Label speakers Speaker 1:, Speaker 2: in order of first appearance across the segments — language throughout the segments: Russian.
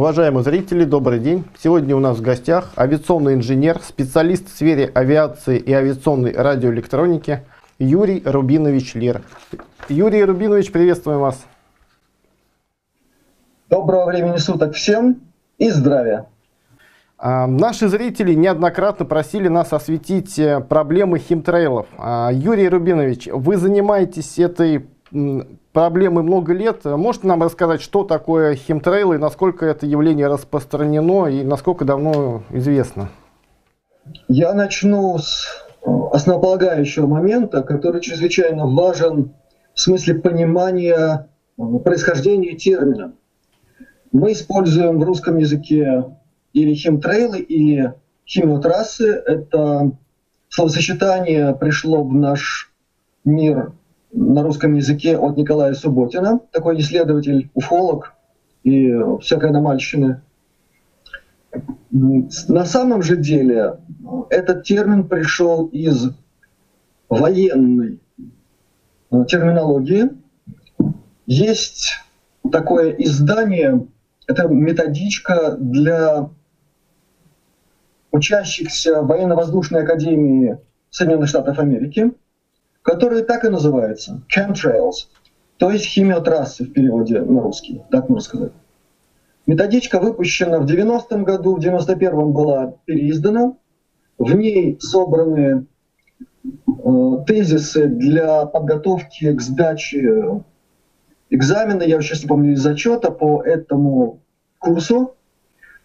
Speaker 1: Уважаемые зрители, добрый день. Сегодня у нас в гостях авиационный инженер, специалист в сфере авиации и авиационной радиоэлектроники Юрий Рубинович Лер. Юрий Рубинович, приветствуем вас.
Speaker 2: Доброго времени суток всем и здравия.
Speaker 1: А, наши зрители неоднократно просили нас осветить э, проблемы химтрейлов. А, Юрий Рубинович, вы занимаетесь этой проблемой много лет. Можете нам рассказать, что такое химтрейл и насколько это явление распространено и насколько давно известно?
Speaker 2: Я начну с основополагающего момента, который чрезвычайно важен в смысле понимания происхождения термина. Мы используем в русском языке или химтрейлы, или химиотрассы. Это словосочетание пришло в наш мир на русском языке от Николая Субботина, такой исследователь, уфолог и всякой аномальщины. На самом же деле этот термин пришел из военной терминологии. Есть такое издание, это методичка для учащихся военно-воздушной академии Соединенных Штатов Америки, которая так и называется – chemtrails, то есть химиотрассы в переводе на русский, так можно сказать. Методичка выпущена в 90-м году, в 91-м была переиздана. В ней собраны э, тезисы для подготовки к сдаче экзамена, я сейчас не помню, зачета по этому курсу.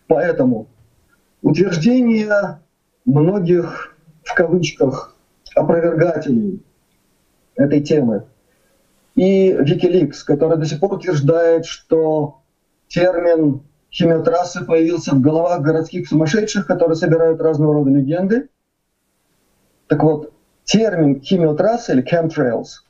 Speaker 2: Поэтому утверждение многих, в кавычках, опровергателей этой темы и Wikileaks, который до сих пор утверждает, что термин химиотрассы появился в головах городских сумасшедших, которые собирают разного рода легенды. Так вот, термин химиотрассы или chemtrails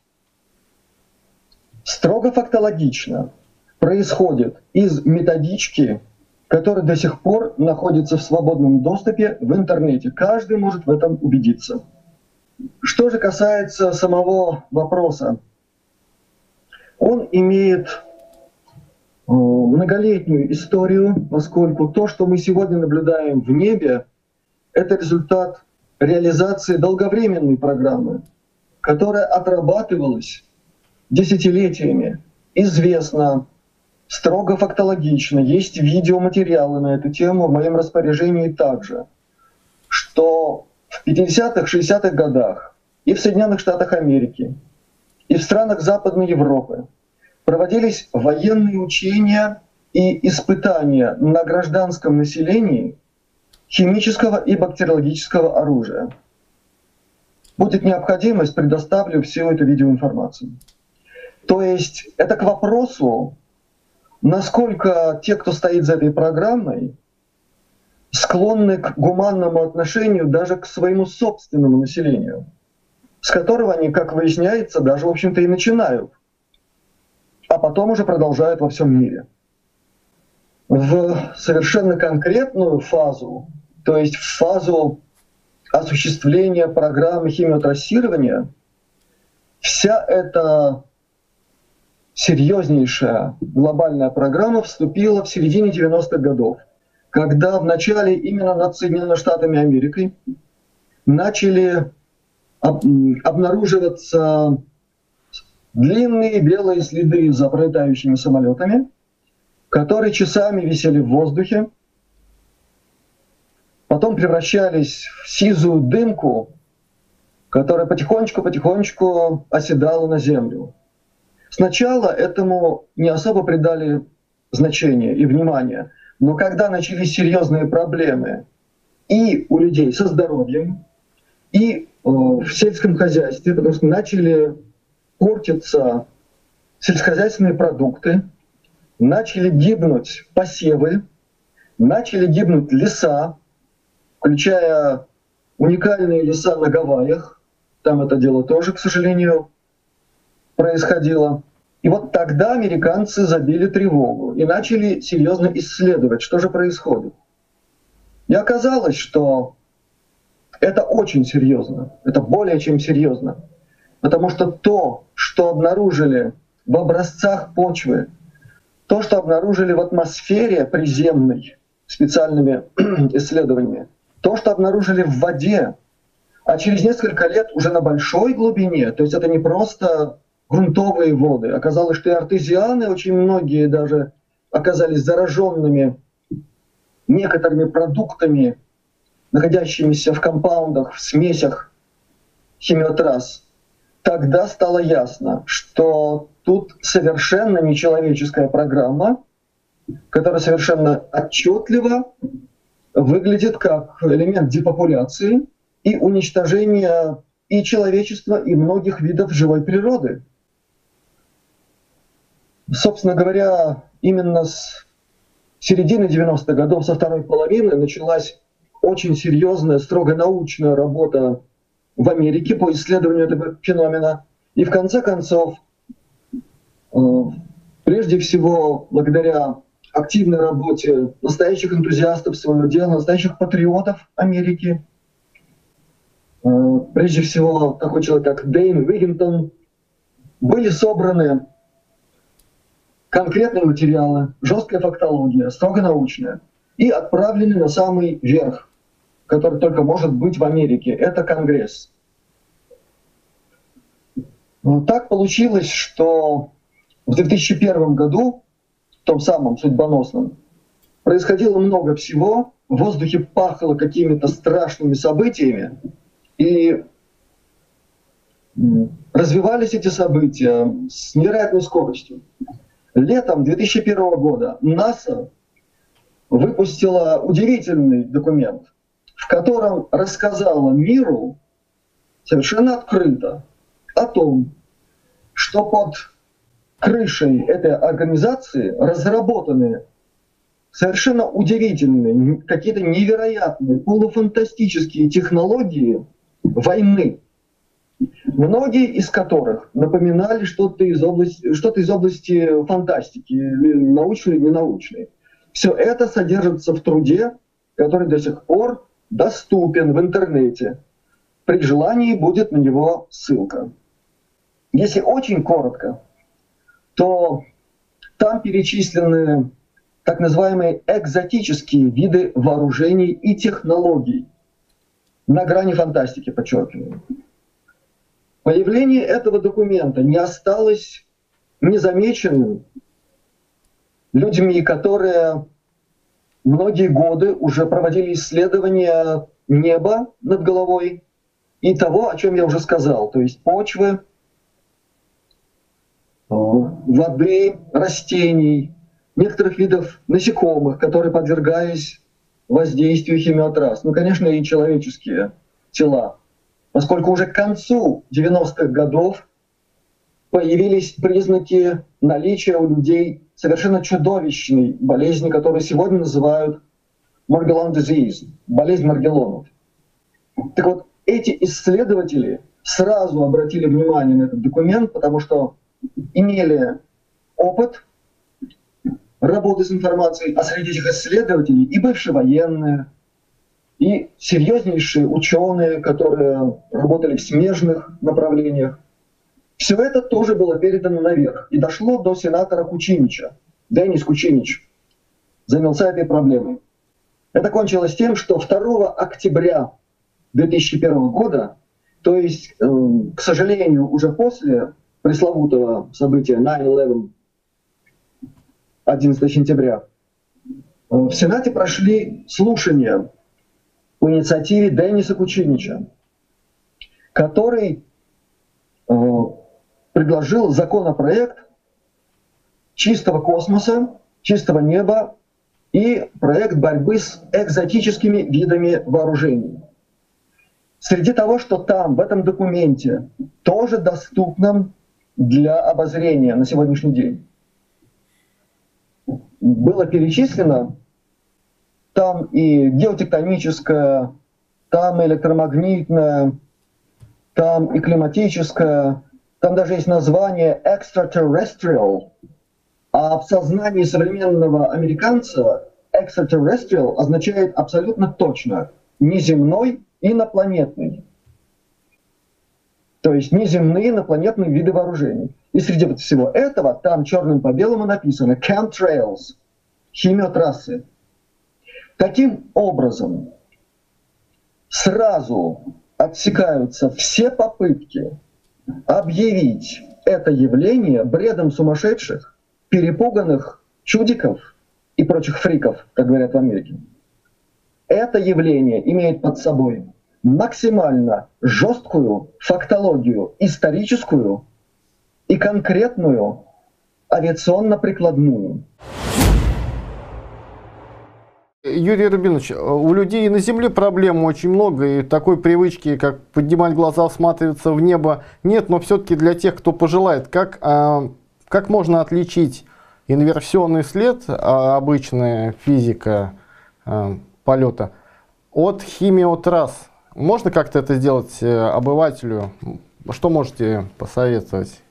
Speaker 2: строго фактологично происходит из методички который до сих пор находится в свободном доступе в интернете. Каждый может в этом убедиться. Что же касается самого вопроса, он имеет э, многолетнюю историю, поскольку то, что мы сегодня наблюдаем в небе, это результат реализации долговременной программы, которая отрабатывалась десятилетиями. Известно, строго фактологично. Есть видеоматериалы на эту тему в моем распоряжении также, что в 50-х, 60-х годах и в Соединенных Штатах Америки, и в странах Западной Европы проводились военные учения и испытания на гражданском населении химического и бактериологического оружия. Будет необходимость, предоставлю всю эту видеоинформацию. То есть это к вопросу насколько те, кто стоит за этой программой, склонны к гуманному отношению даже к своему собственному населению, с которого они, как выясняется, даже, в общем-то, и начинают, а потом уже продолжают во всем мире. В совершенно конкретную фазу, то есть в фазу осуществления программы химиотрассирования, вся эта серьезнейшая глобальная программа вступила в середине 90-х годов, когда вначале именно над Соединенными Штатами Америки начали обнаруживаться длинные белые следы за пролетающими самолетами, которые часами висели в воздухе, потом превращались в сизую дымку, которая потихонечку-потихонечку оседала на землю. Сначала этому не особо придали значение и внимание, но когда начались серьезные проблемы и у людей со здоровьем, и э, в сельском хозяйстве, потому что начали портиться сельскохозяйственные продукты, начали гибнуть посевы, начали гибнуть леса, включая уникальные леса на Гавайях. Там это дело тоже, к сожалению, происходило. И вот тогда американцы забили тревогу и начали серьезно исследовать, что же происходит. И оказалось, что это очень серьезно, это более чем серьезно, потому что то, что обнаружили в образцах почвы то, что обнаружили в атмосфере приземной специальными исследованиями, то, что обнаружили в воде, а через несколько лет уже на большой глубине, то есть это не просто грунтовые воды, оказалось, что и артезианы, очень многие даже оказались зараженными некоторыми продуктами, находящимися в компаундах, в смесях химиотрасс, тогда стало ясно, что тут совершенно нечеловеческая программа, которая совершенно отчетливо выглядит как элемент депопуляции и уничтожения и человечества, и многих видов живой природы. Собственно говоря, именно с середины 90-х годов, со второй половины, началась очень серьезная, строго научная работа в Америке по исследованию этого феномена. И в конце концов, э, прежде всего, благодаря активной работе настоящих энтузиастов своего дела, настоящих патриотов Америки, э, прежде всего такой человек, как Дэйн Уиггинтон, были собраны конкретные материалы, жесткая фактология, строго научная, и отправлены на самый верх, который только может быть в Америке. Это Конгресс. Ну, так получилось, что в 2001 году, в том самом судьбоносном, происходило много всего, в воздухе пахло какими-то страшными событиями, и развивались эти события с невероятной скоростью. Летом 2001 года НАСА выпустила удивительный документ, в котором рассказала миру совершенно открыто о том, что под крышей этой организации разработаны совершенно удивительные, какие-то невероятные, полуфантастические технологии войны, многие из которых напоминали что-то из области, что-то из области фантастики, научной или ненаучной. Все это содержится в труде, который до сих пор доступен в интернете. При желании будет на него ссылка. Если очень коротко, то там перечислены так называемые экзотические виды вооружений и технологий на грани фантастики, подчеркиваю. Появление этого документа не осталось незамеченным людьми, которые многие годы уже проводили исследования неба над головой и того, о чем я уже сказал, то есть почвы, воды, растений, некоторых видов насекомых, которые подвергались воздействию химиотрасс. Ну, конечно, и человеческие тела поскольку уже к концу 90-х годов появились признаки наличия у людей совершенно чудовищной болезни, которую сегодня называют Morgellon disease, болезнь Маргелонов. Так вот, эти исследователи сразу обратили внимание на этот документ, потому что имели опыт работы с информацией, а среди этих исследователей и бывшие военные, и серьезнейшие ученые, которые работали в смежных направлениях. Все это тоже было передано наверх и дошло до сенатора Кучинича. Денис Кучинич занялся этой проблемой. Это кончилось тем, что 2 октября 2001 года, то есть, э, к сожалению, уже после пресловутого события 9-11, 11 сентября, э, в Сенате прошли слушания по инициативе Дениса Кучинича, который э, предложил законопроект чистого космоса, чистого неба и проект борьбы с экзотическими видами вооружений. Среди того, что там, в этом документе, тоже доступно для обозрения на сегодняшний день, было перечислено там и геотектоническая, там и электромагнитная, там и климатическая, там даже есть название extraterrestrial, а в сознании современного американца extraterrestrial означает абсолютно точно неземной, инопланетный. то есть неземные инопланетные виды вооружений. И среди всего этого там черным по белому написано chemtrails, химиотрассы. Таким образом, сразу отсекаются все попытки объявить это явление бредом сумасшедших, перепуганных чудиков и прочих фриков, как говорят в Америке. Это явление имеет под собой максимально жесткую фактологию, историческую и конкретную авиационно-прикладную.
Speaker 1: Юрий Рубинович, у людей на Земле проблем очень много, и такой привычки, как поднимать глаза, всматриваться в небо, нет, но все-таки для тех, кто пожелает, как, а, как можно отличить инверсионный след, а, обычная физика а, полета, от химиотрасс? Можно как-то это сделать э, обывателю? Что можете посоветовать?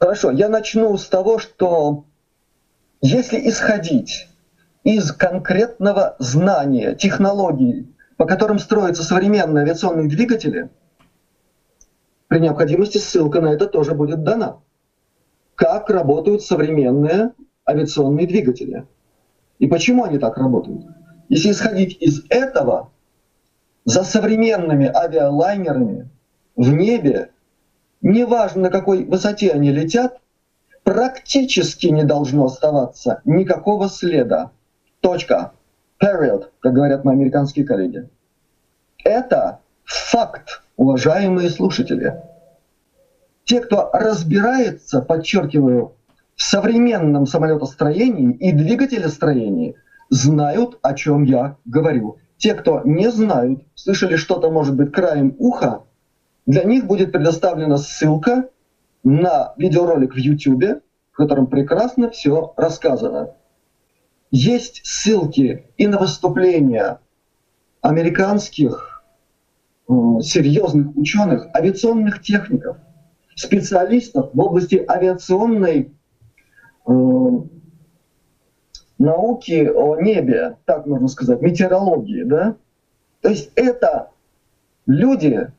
Speaker 2: Хорошо, я начну с того, что если исходить из конкретного знания технологий, по которым строятся современные авиационные двигатели, при необходимости ссылка на это тоже будет дана. Как работают современные авиационные двигатели и почему они так работают. Если исходить из этого, за современными авиалайнерами в небе, неважно на какой высоте они летят, практически не должно оставаться никакого следа. Точка. Period, как говорят мои американские коллеги. Это факт, уважаемые слушатели. Те, кто разбирается, подчеркиваю, в современном самолетостроении и двигателестроении, знают, о чем я говорю. Те, кто не знают, слышали что-то, может быть, краем уха, для них будет предоставлена ссылка на видеоролик в YouTube, в котором прекрасно все рассказано. Есть ссылки и на выступления американских э, серьезных ученых, авиационных техников, специалистов в области авиационной э, науки о небе, так можно сказать, метеорологии, да? То есть это люди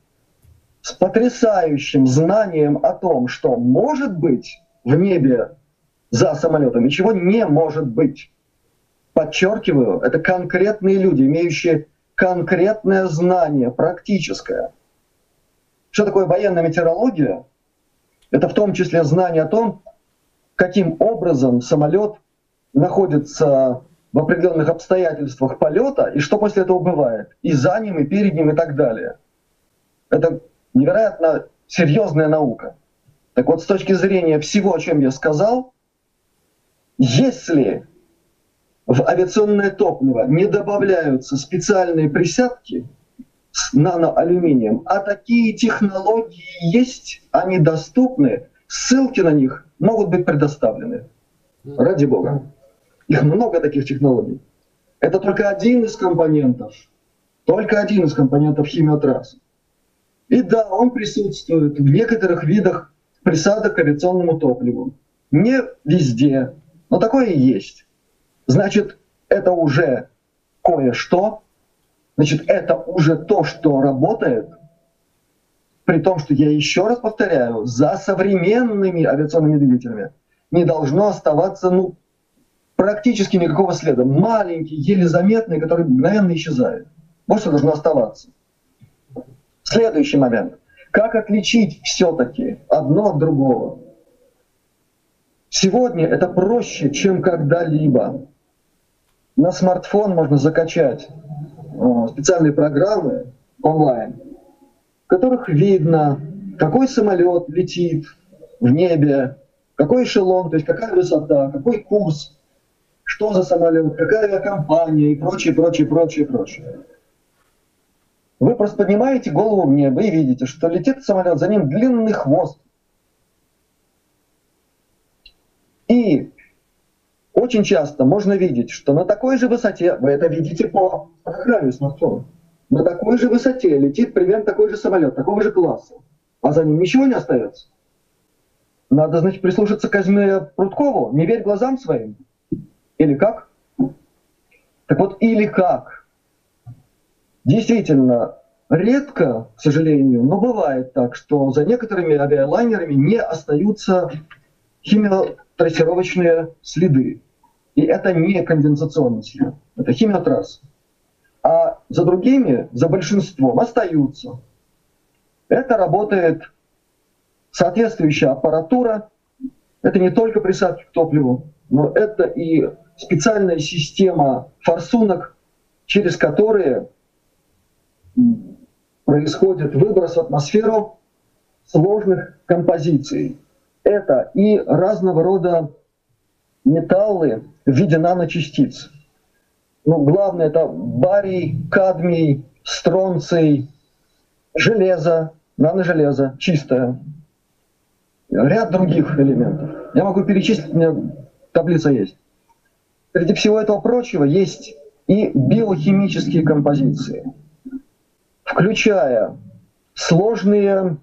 Speaker 2: с потрясающим знанием о том, что может быть в небе за самолетом и чего не может быть. Подчеркиваю, это конкретные люди, имеющие конкретное знание, практическое. Что такое военная метеорология? Это в том числе знание о том, каким образом самолет находится в определенных обстоятельствах полета, и что после этого бывает, и за ним, и перед ним, и так далее. Это невероятно серьезная наука. Так вот, с точки зрения всего, о чем я сказал, если в авиационное топливо не добавляются специальные присадки с наноалюминием, а такие технологии есть, они доступны, ссылки на них могут быть предоставлены. Ради бога. Их много таких технологий. Это только один из компонентов. Только один из компонентов химиотрассы. И да, он присутствует в некоторых видах присадок к авиационному топливу. Не везде, но такое и есть. Значит, это уже кое-что. Значит, это уже то, что работает. При том, что я еще раз повторяю, за современными авиационными двигателями не должно оставаться ну, практически никакого следа. Маленький, еле заметный, который мгновенно исчезает. Вот что должно оставаться. Следующий момент. Как отличить все-таки одно от другого? Сегодня это проще, чем когда-либо. На смартфон можно закачать специальные программы онлайн, в которых видно, какой самолет летит в небе, какой эшелон, то есть какая высота, какой курс, что за самолет, какая авиакомпания и прочее, прочее, прочее, прочее. Вы просто поднимаете голову в небо и видите, что летит самолет, за ним длинный хвост. И очень часто можно видеть, что на такой же высоте, вы это видите по программе смартфона, на такой же высоте летит примерно такой же самолет, такого же класса, а за ним ничего не остается. Надо, значит, прислушаться к Казьме Прудкову, не верь глазам своим. Или как? Так вот, или как? Действительно, редко, к сожалению, но бывает так, что за некоторыми авиалайнерами не остаются химиотрассировочные следы. И это не конденсационный след, это химиотрасс. А за другими, за большинством остаются. Это работает соответствующая аппаратура. Это не только присадки к топливу, но это и специальная система форсунок, через которые происходит выброс в атмосферу сложных композиций. Это и разного рода металлы в виде наночастиц. Ну, главное это барий, кадмий, стронций, железо, наножелезо чистое, ряд других элементов. Я могу перечислить, у меня таблица есть. Среди всего этого прочего есть и биохимические композиции, включая сложные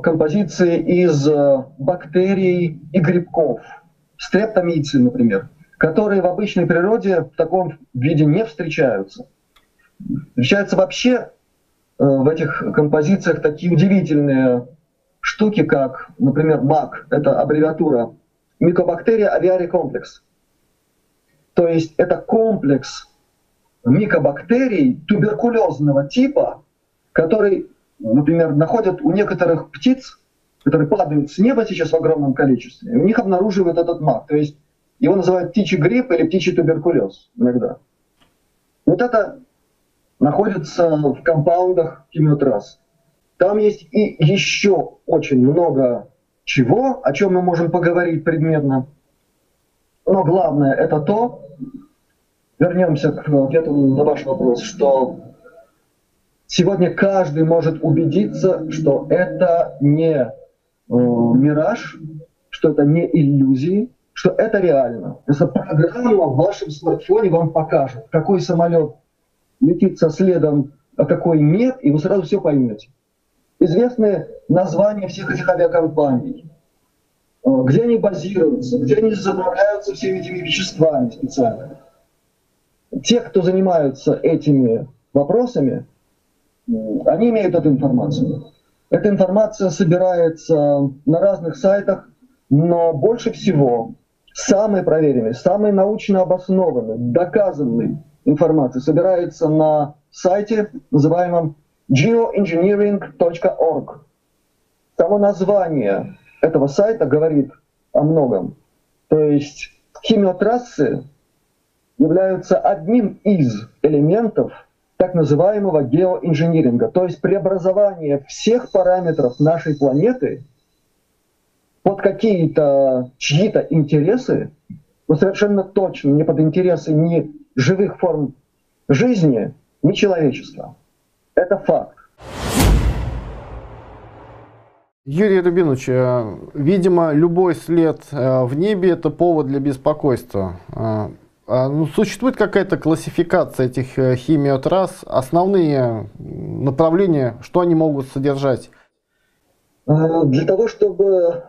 Speaker 2: композиции из э, бактерий и грибков, стрептомийцы, например, которые в обычной природе в таком виде не встречаются. Встречаются вообще э, в этих композициях такие удивительные штуки, как, например, МАК, это аббревиатура микобактерия авиари комплекс. То есть это комплекс микобактерий туберкулезного типа, который, например, находят у некоторых птиц, которые падают с неба сейчас в огромном количестве, у них обнаруживают этот мак. То есть его называют птичий грипп или птичий туберкулез иногда. Вот это находится в компаундах химиотрасс. Там есть и еще очень много чего, о чем мы можем поговорить предметно. Но главное это то, вернемся к ответу на ваш вопрос, что сегодня каждый может убедиться, что это не э, мираж, что это не иллюзии, что это реально. Эта программа в вашем смартфоне вам покажет, какой самолет летит со следом, а какой нет, и вы сразу все поймете. Известны названия всех этих авиакомпаний, э, где они базируются, где они заправляются всеми этими веществами специальными. Те, кто занимаются этими вопросами, они имеют эту информацию. Эта информация собирается на разных сайтах, но больше всего самой проверенной, самой научно обоснованной, доказанной информации собирается на сайте, называемом geoengineering.org. Само название этого сайта говорит о многом. То есть химиотрассы являются одним из элементов так называемого геоинжиниринга, то есть преобразование всех параметров нашей планеты под какие-то чьи-то интересы, но совершенно точно не под интересы ни живых форм жизни, ни человечества. Это факт.
Speaker 1: Юрий Рубинович, э, видимо, любой след э, в небе – это повод для беспокойства. Э, а, ну, существует какая-то классификация этих химиотрасс, основные направления, что они могут содержать?
Speaker 2: Для того, чтобы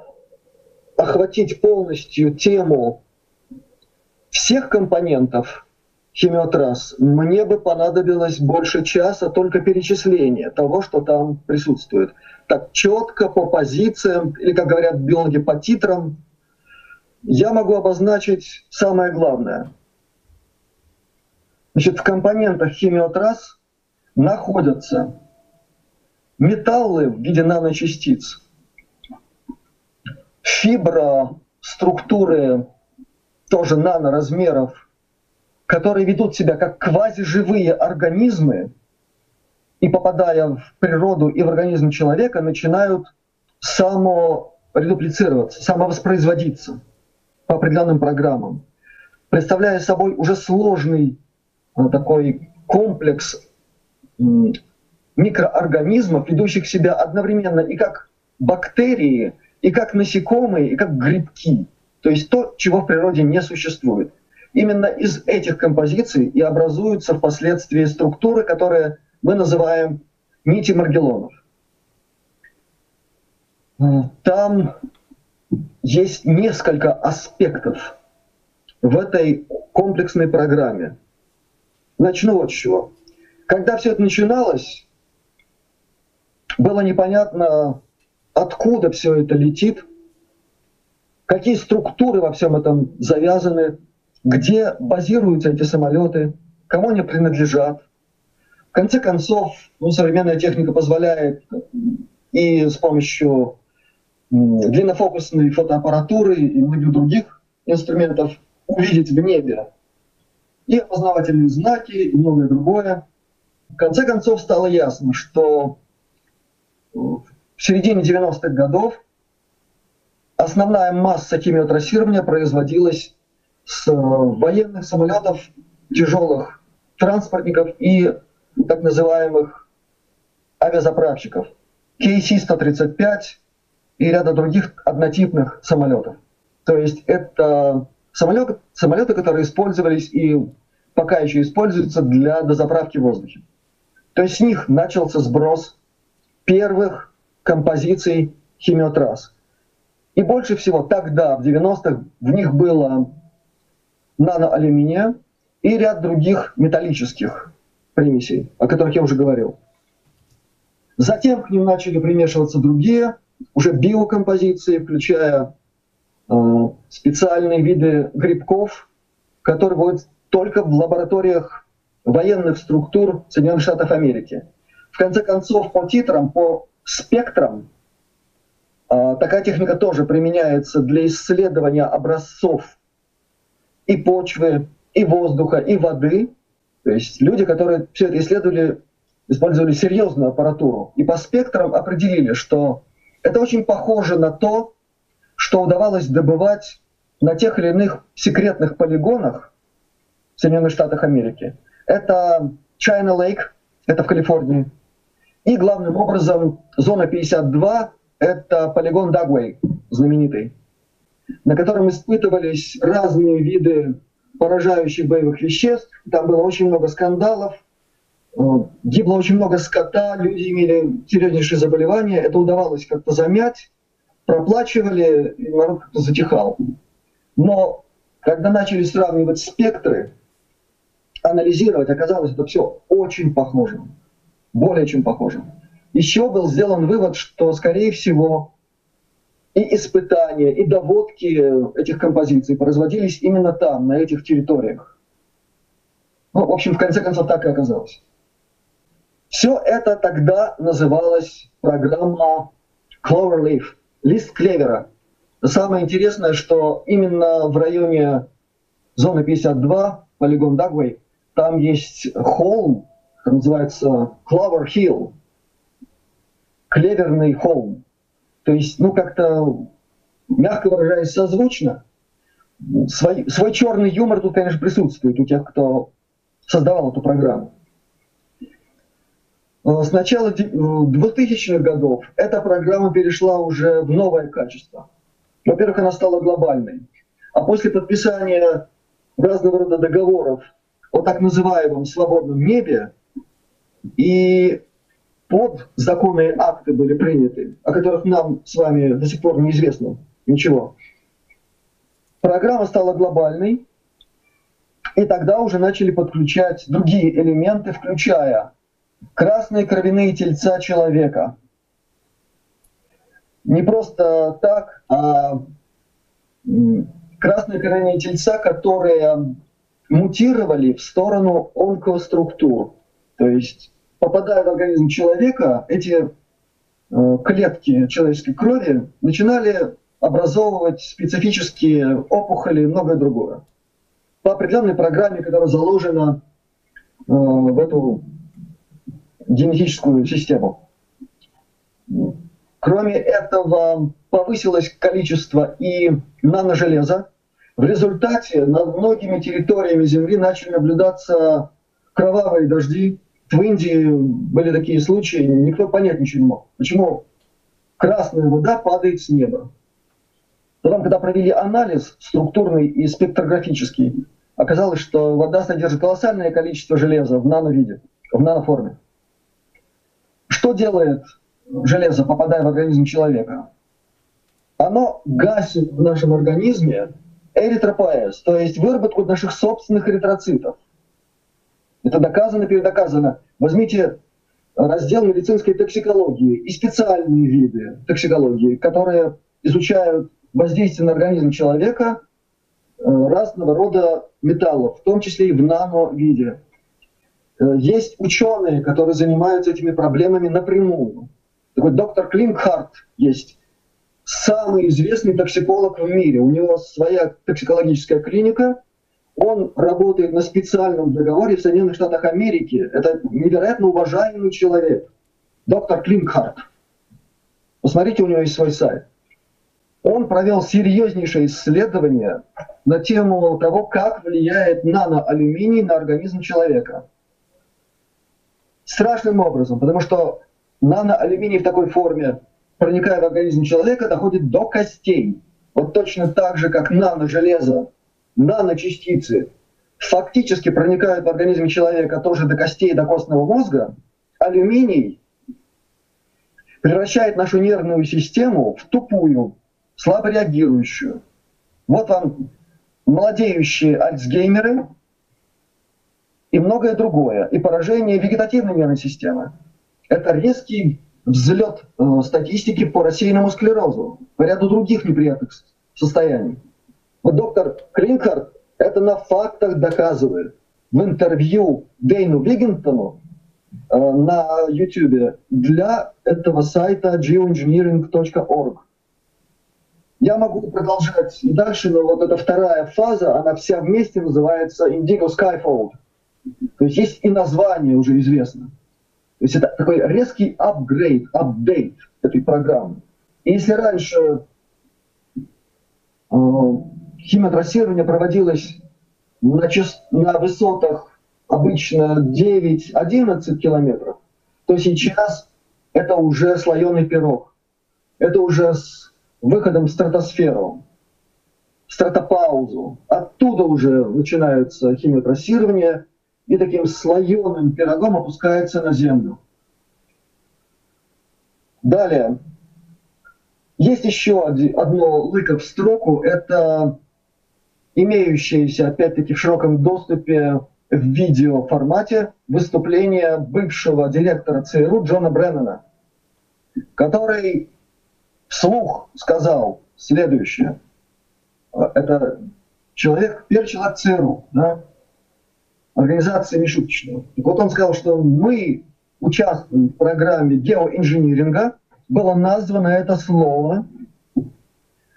Speaker 2: охватить полностью тему всех компонентов химиотрасс, мне бы понадобилось больше часа только перечисления того, что там присутствует. Так четко по позициям, или, как говорят биологи, по титрам, я могу обозначить самое главное. Значит, в компонентах химиотрасс находятся металлы в виде наночастиц, фиброструктуры тоже наноразмеров, которые ведут себя как квазиживые организмы, и попадая в природу и в организм человека, начинают саморедуплицироваться, самовоспроизводиться по определенным программам, представляя собой уже сложный такой комплекс микроорганизмов, ведущих себя одновременно и как бактерии, и как насекомые, и как грибки. То есть то, чего в природе не существует. Именно из этих композиций и образуются впоследствии структуры, которые мы называем нити Маргелонов. Там есть несколько аспектов в этой комплексной программе. Начну вот с чего. Когда все это начиналось, было непонятно, откуда все это летит, какие структуры во всем этом завязаны, где базируются эти самолеты, кому они принадлежат. В конце концов, ну, современная техника позволяет и с помощью длиннофокусной фотоаппаратуры и многих других инструментов увидеть в небе и опознавательные знаки, и многое другое. В конце концов стало ясно, что в середине 90-х годов основная масса химиотрассирования производилась с э, военных самолетов, тяжелых транспортников и так называемых авиазаправщиков KC-135 и ряда других однотипных самолетов. То есть это самолеты, самолеты, которые использовались и пока еще используются для дозаправки в воздухе. То есть с них начался сброс первых композиций химиотрасс. И больше всего тогда, в 90-х, в них было наноалюминия и ряд других металлических примесей, о которых я уже говорил. Затем к ним начали примешиваться другие, уже биокомпозиции, включая э, специальные виды грибков, которые будут только в лабораториях военных структур Соединенных Штатов Америки. В конце концов, по титрам, по спектрам, э, такая техника тоже применяется для исследования образцов и почвы, и воздуха, и воды. То есть люди, которые все это исследовали, использовали серьезную аппаратуру и по спектрам определили, что это очень похоже на то, что удавалось добывать на тех или иных секретных полигонах в Соединенных Штатах Америки. Это China Lake, это в Калифорнии. И главным образом зона 52 – это полигон Дагвей, знаменитый, на котором испытывались разные виды поражающих боевых веществ. Там было очень много скандалов – Э, гибло очень много скота, люди имели серьезнейшие заболевания, это удавалось как-то замять, проплачивали, и народ как-то затихал. Но когда начали сравнивать спектры, анализировать, оказалось это все очень похожим, более чем похожим. Еще был сделан вывод, что, скорее всего, и испытания, и доводки этих композиций производились именно там, на этих территориях. Ну, в общем, в конце концов, так и оказалось. Все это тогда называлось программа Cloverleaf, лист клевера. Самое интересное, что именно в районе зоны 52, полигон Дагвей, там есть холм, который называется Clover Hill, клеверный холм. То есть, ну как-то, мягко выражаясь, созвучно. Свой, свой черный юмор тут, конечно, присутствует у тех, кто создавал эту программу. Э, с начала 2000-х годов эта программа перешла уже в новое качество. Во-первых, она стала глобальной. А после подписания разного рода договоров о так называемом свободном небе и под законные акты были приняты, о которых нам с вами до сих пор неизвестно ничего. Программа стала глобальной, и тогда уже начали подключать другие элементы, включая красные кровяные тельца человека. Не просто так, а красные кровяные тельца, которые мутировали в сторону онкоструктур. То есть, попадая в организм человека, эти э, клетки человеческой крови начинали образовывать специфические опухоли и многое другое. По определенной программе, которая заложена э, в эту генетическую систему. Кроме этого, повысилось количество и наножелеза. В результате над многими территориями Земли начали наблюдаться кровавые дожди. В Индии были такие случаи, никто понять ничего не мог. Почему красная вода падает с неба? Потом, когда провели анализ структурный и спектрографический, оказалось, что вода содержит колоссальное количество железа в нановиде, в наноформе. Что делает железо, попадая в организм человека? Оно гасит в нашем организме эритропоэз, то есть выработку наших собственных эритроцитов. Это доказано, передоказано. Возьмите раздел медицинской токсикологии и специальные виды токсикологии, которые изучают воздействие на организм человека э, разного рода металлов, в том числе и в нано-виде. Э, есть ученые, которые занимаются этими проблемами напрямую. Такой доктор Клинкхарт есть, самый известный токсиколог в мире. У него своя токсикологическая клиника, он работает на специальном договоре в Соединенных Штатах Америки. Это невероятно уважаемый человек. Доктор Клинкхарт. Посмотрите, у него есть свой сайт. Он провел серьезнейшее исследование на тему того, как влияет наноалюминий на организм человека. Страшным образом, потому что наноалюминий в такой форме, проникая в организм человека, доходит до костей. Вот точно так же, как нано-железо наночастицы фактически проникают в организм человека тоже до костей, до костного мозга, алюминий превращает нашу нервную систему в тупую, слабо реагирующую. Вот вам молодеющие альцгеймеры и многое другое, и поражение вегетативной нервной системы. Это резкий взлет э, статистики по рассеянному склерозу, по ряду других неприятных состояний. Вот доктор Клинкард это на фактах доказывает. В интервью Дейну Виггинтону э, на YouTube для этого сайта geoengineering.org. Я могу продолжать и дальше, но вот эта вторая фаза, она вся вместе называется Indigo Skyfold. То есть есть и название уже известно. То есть это такой резкий апгрейд, апдейт этой программы. И если раньше э, химиотрассирование проводилось на, част... на высотах обычно 9-11 километров, то сейчас это уже слоеный пирог. Это уже с выходом в стратосферу, стратопаузу. Оттуда уже начинается химиотрассирование и таким слоеным пирогом опускается на Землю. Далее. Есть еще одно лыко в строку. Это имеющееся, опять-таки, в широком доступе в видеоформате выступление бывшего директора ЦРУ Джона Бреннана, который вслух сказал следующее. Это человек, первый человек ЦРУ, да, организация нешуточная. Так вот он сказал, что мы участвуем в программе геоинжиниринга, было названо это слово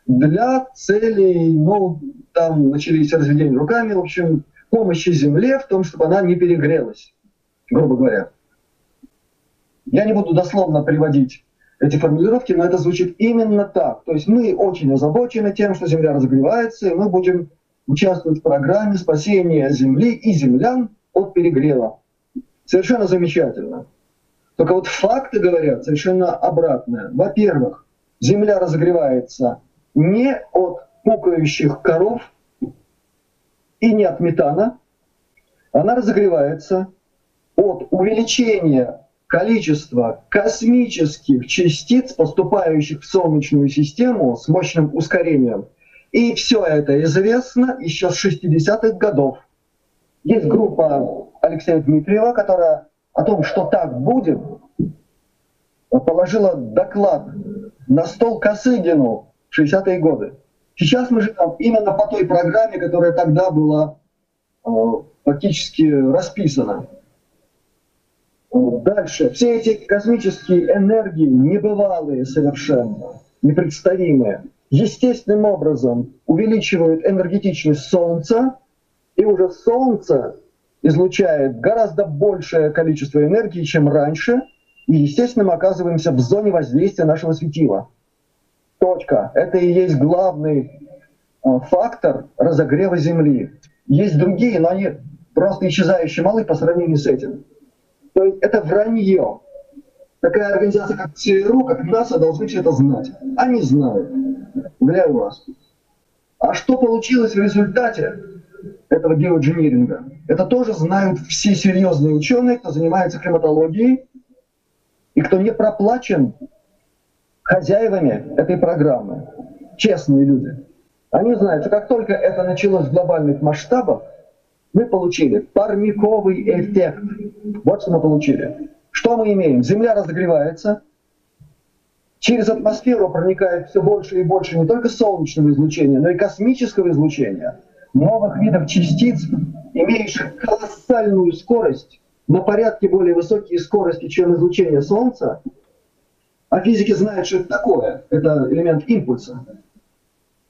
Speaker 2: для целей, ну, там начались разведения руками, в общем, помощи Земле в том, чтобы она не перегрелась, грубо говоря. Я не буду дословно приводить эти формулировки, но это звучит именно так. То есть мы очень озабочены тем, что Земля разогревается, и мы будем участвовать в программе спасения Земли и землян от перегрева. Совершенно замечательно. Только вот факты говорят совершенно обратное. Во-первых, Земля разогревается не от пукающих коров и не от метана, она разогревается от увеличения количества космических частиц, поступающих в Солнечную систему с мощным ускорением. И все это известно еще с 60-х годов. Есть группа Алексея Дмитриева, которая о том, что так будет, положила доклад на стол Косыгину в 60-е годы. Сейчас мы живем именно по той программе, которая тогда была э, фактически расписана. Дальше. Все эти космические энергии небывалые совершенно, непредставимые, естественным образом увеличивают энергетичность Солнца, и уже Солнце излучает гораздо большее количество энергии, чем раньше, и, естественно, мы оказываемся в зоне воздействия нашего светила. Точка. Это и есть главный э, фактор разогрева Земли. Есть другие, но они просто исчезающие малы по сравнению с этим. То есть это вранье. Такая организация, как ЦРУ, как НАСА, должны все это знать. Они знают. Уверяю вас. А что получилось в результате этого геоинжиниринга? Это тоже знают все серьезные ученые, кто занимается климатологией и кто не проплачен хозяевами этой программы, честные люди, они знают, что как только это началось в глобальных масштабах, Мы получили парниковый эффект. Вот что мы получили. Что мы имеем? Земля разогревается, через атмосферу проникает все больше и больше не только солнечного излучения, но и космического излучения, новых видов частиц, имеющих колоссальную скорость, на порядке более высокие скорости, чем излучение Солнца, а физики знают, что это такое. Это элемент импульса.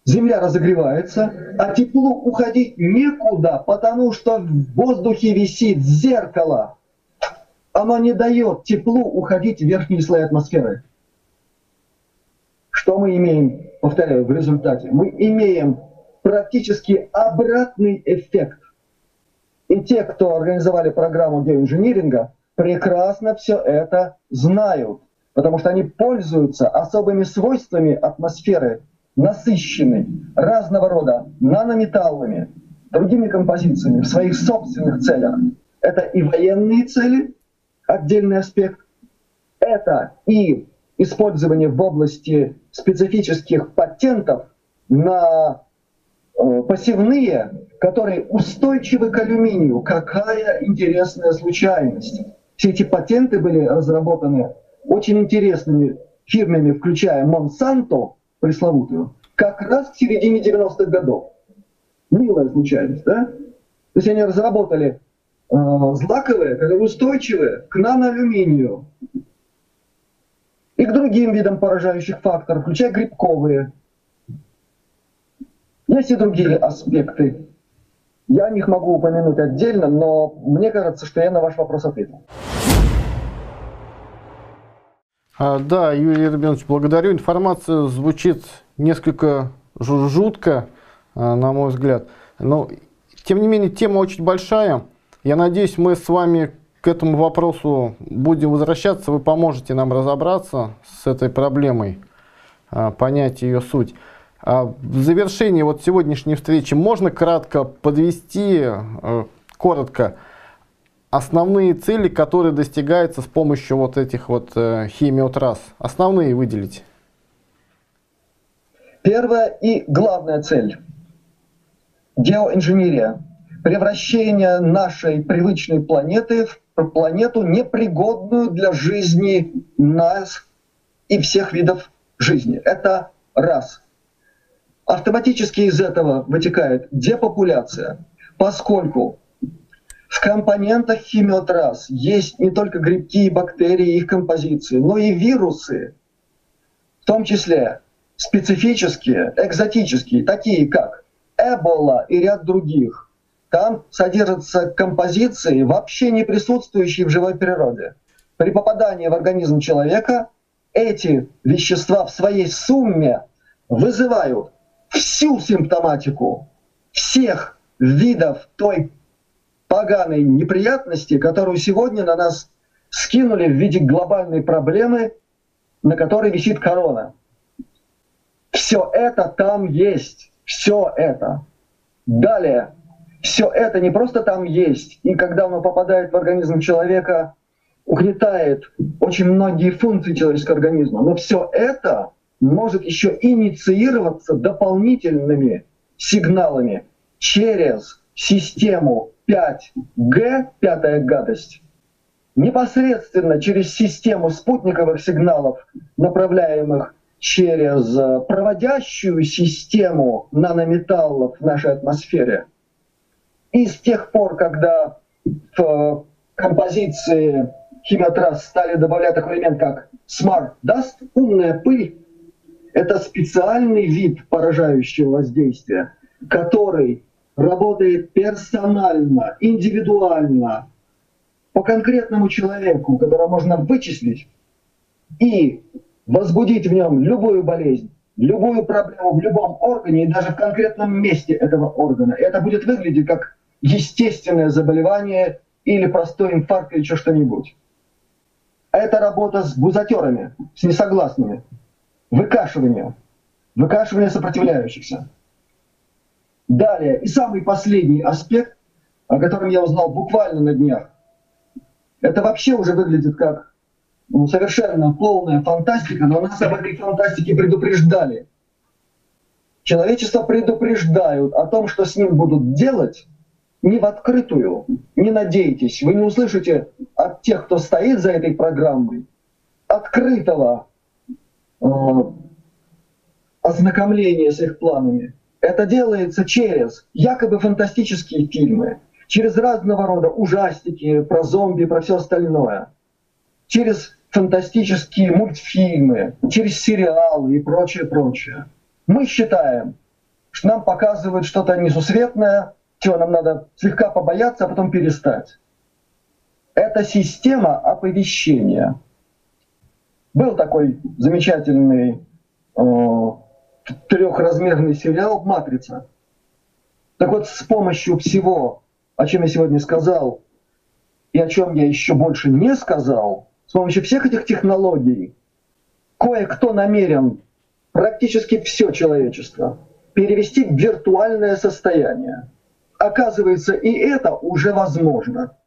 Speaker 2: Земля разогревается, а теплу уходить некуда, потому что в воздухе висит зеркало. Оно не дает теплу уходить в верхние слои атмосферы. Что мы имеем, повторяю, в результате? Мы имеем практически обратный эффект. И те, кто организовали программу геоинжиниринга, прекрасно все это знают потому что они пользуются особыми свойствами атмосферы, насыщенной разного рода нанометаллами, другими композициями в своих собственных целях. Это и военные цели, отдельный аспект, это и использование в области специфических патентов на э, посевные, которые устойчивы к алюминию. Какая интересная случайность. Все эти патенты были разработаны очень интересными фирмами, включая Монсанто, пресловутую, как раз в середине 90-х годов. Милая случайность, да? То есть они разработали э, злаковые, которые устойчивые к наноалюминию и к другим видам поражающих факторов, включая грибковые. Есть и другие аспекты. Я о них могу упомянуть отдельно, но мне кажется, что я на ваш вопрос ответил.
Speaker 1: А, да, Юрий Рубинович, благодарю. Информация звучит несколько жутко, а, на мой взгляд. Но, тем не менее, тема очень большая. Я надеюсь, мы с вами к этому вопросу будем возвращаться. Вы поможете нам разобраться с этой проблемой, а, понять ее суть. А в завершении вот сегодняшней встречи можно кратко подвести, э, коротко, основные цели, которые достигаются с помощью вот этих вот э, химиотрасс? Основные выделить.
Speaker 2: Первая и главная цель – геоинженерия. Превращение нашей привычной планеты в планету, непригодную для жизни нас и всех видов жизни. Это раз. Автоматически из этого вытекает депопуляция, поскольку в компонентах химиотрасс есть не только грибки и бактерии, их композиции, но и вирусы, в том числе специфические, экзотические, такие как Эбола и ряд других. Там содержатся композиции, вообще не присутствующие в живой природе. При попадании в организм человека эти вещества в своей сумме вызывают всю симптоматику всех видов той поганой неприятности, которую сегодня на нас скинули в виде глобальной проблемы, на которой висит корона. Все это там есть. Все это. Далее. Все это не просто там есть. И когда оно попадает в организм человека, угнетает очень многие функции человеческого организма. Но все это может еще инициироваться дополнительными сигналами через систему 5G, пятая гадость, непосредственно через систему спутниковых сигналов, направляемых через проводящую систему нанометаллов в нашей атмосфере. И с тех пор, когда в композиции химиотрасс стали добавлять такой элемент, как Smart Dust, умная пыль, это специальный вид поражающего воздействия, который работает персонально, индивидуально, по конкретному человеку, которого можно вычислить и возбудить в нем любую болезнь, любую проблему в любом органе и даже в конкретном месте этого органа. И это будет выглядеть как естественное заболевание или простой инфаркт или еще что-нибудь. Это работа с бузатерами, с несогласными, выкашивание, выкашивание сопротивляющихся. Далее, и самый последний аспект, о котором я узнал буквально на днях, это вообще уже выглядит как ну, совершенно полная фантастика, но нас об этой фантастике предупреждали. Человечество предупреждают о том, что с ним будут делать, не в открытую, не надейтесь, вы не услышите от тех, кто стоит за этой программой, открытого э, ознакомления с их планами. Это делается через якобы фантастические фильмы, через разного рода ужастики про зомби, про все остальное, через фантастические мультфильмы, через сериалы и прочее, прочее. Мы считаем, что нам показывают что-то несусветное, чего нам надо слегка побояться, а потом перестать. Это система оповещения. Был такой замечательный э, трехразмерный сериал «Матрица». Так вот, с помощью всего, о чем я сегодня сказал, и о чем я еще больше не сказал, с помощью всех этих технологий, кое-кто намерен практически все человечество перевести в виртуальное состояние. Оказывается, и это уже возможно.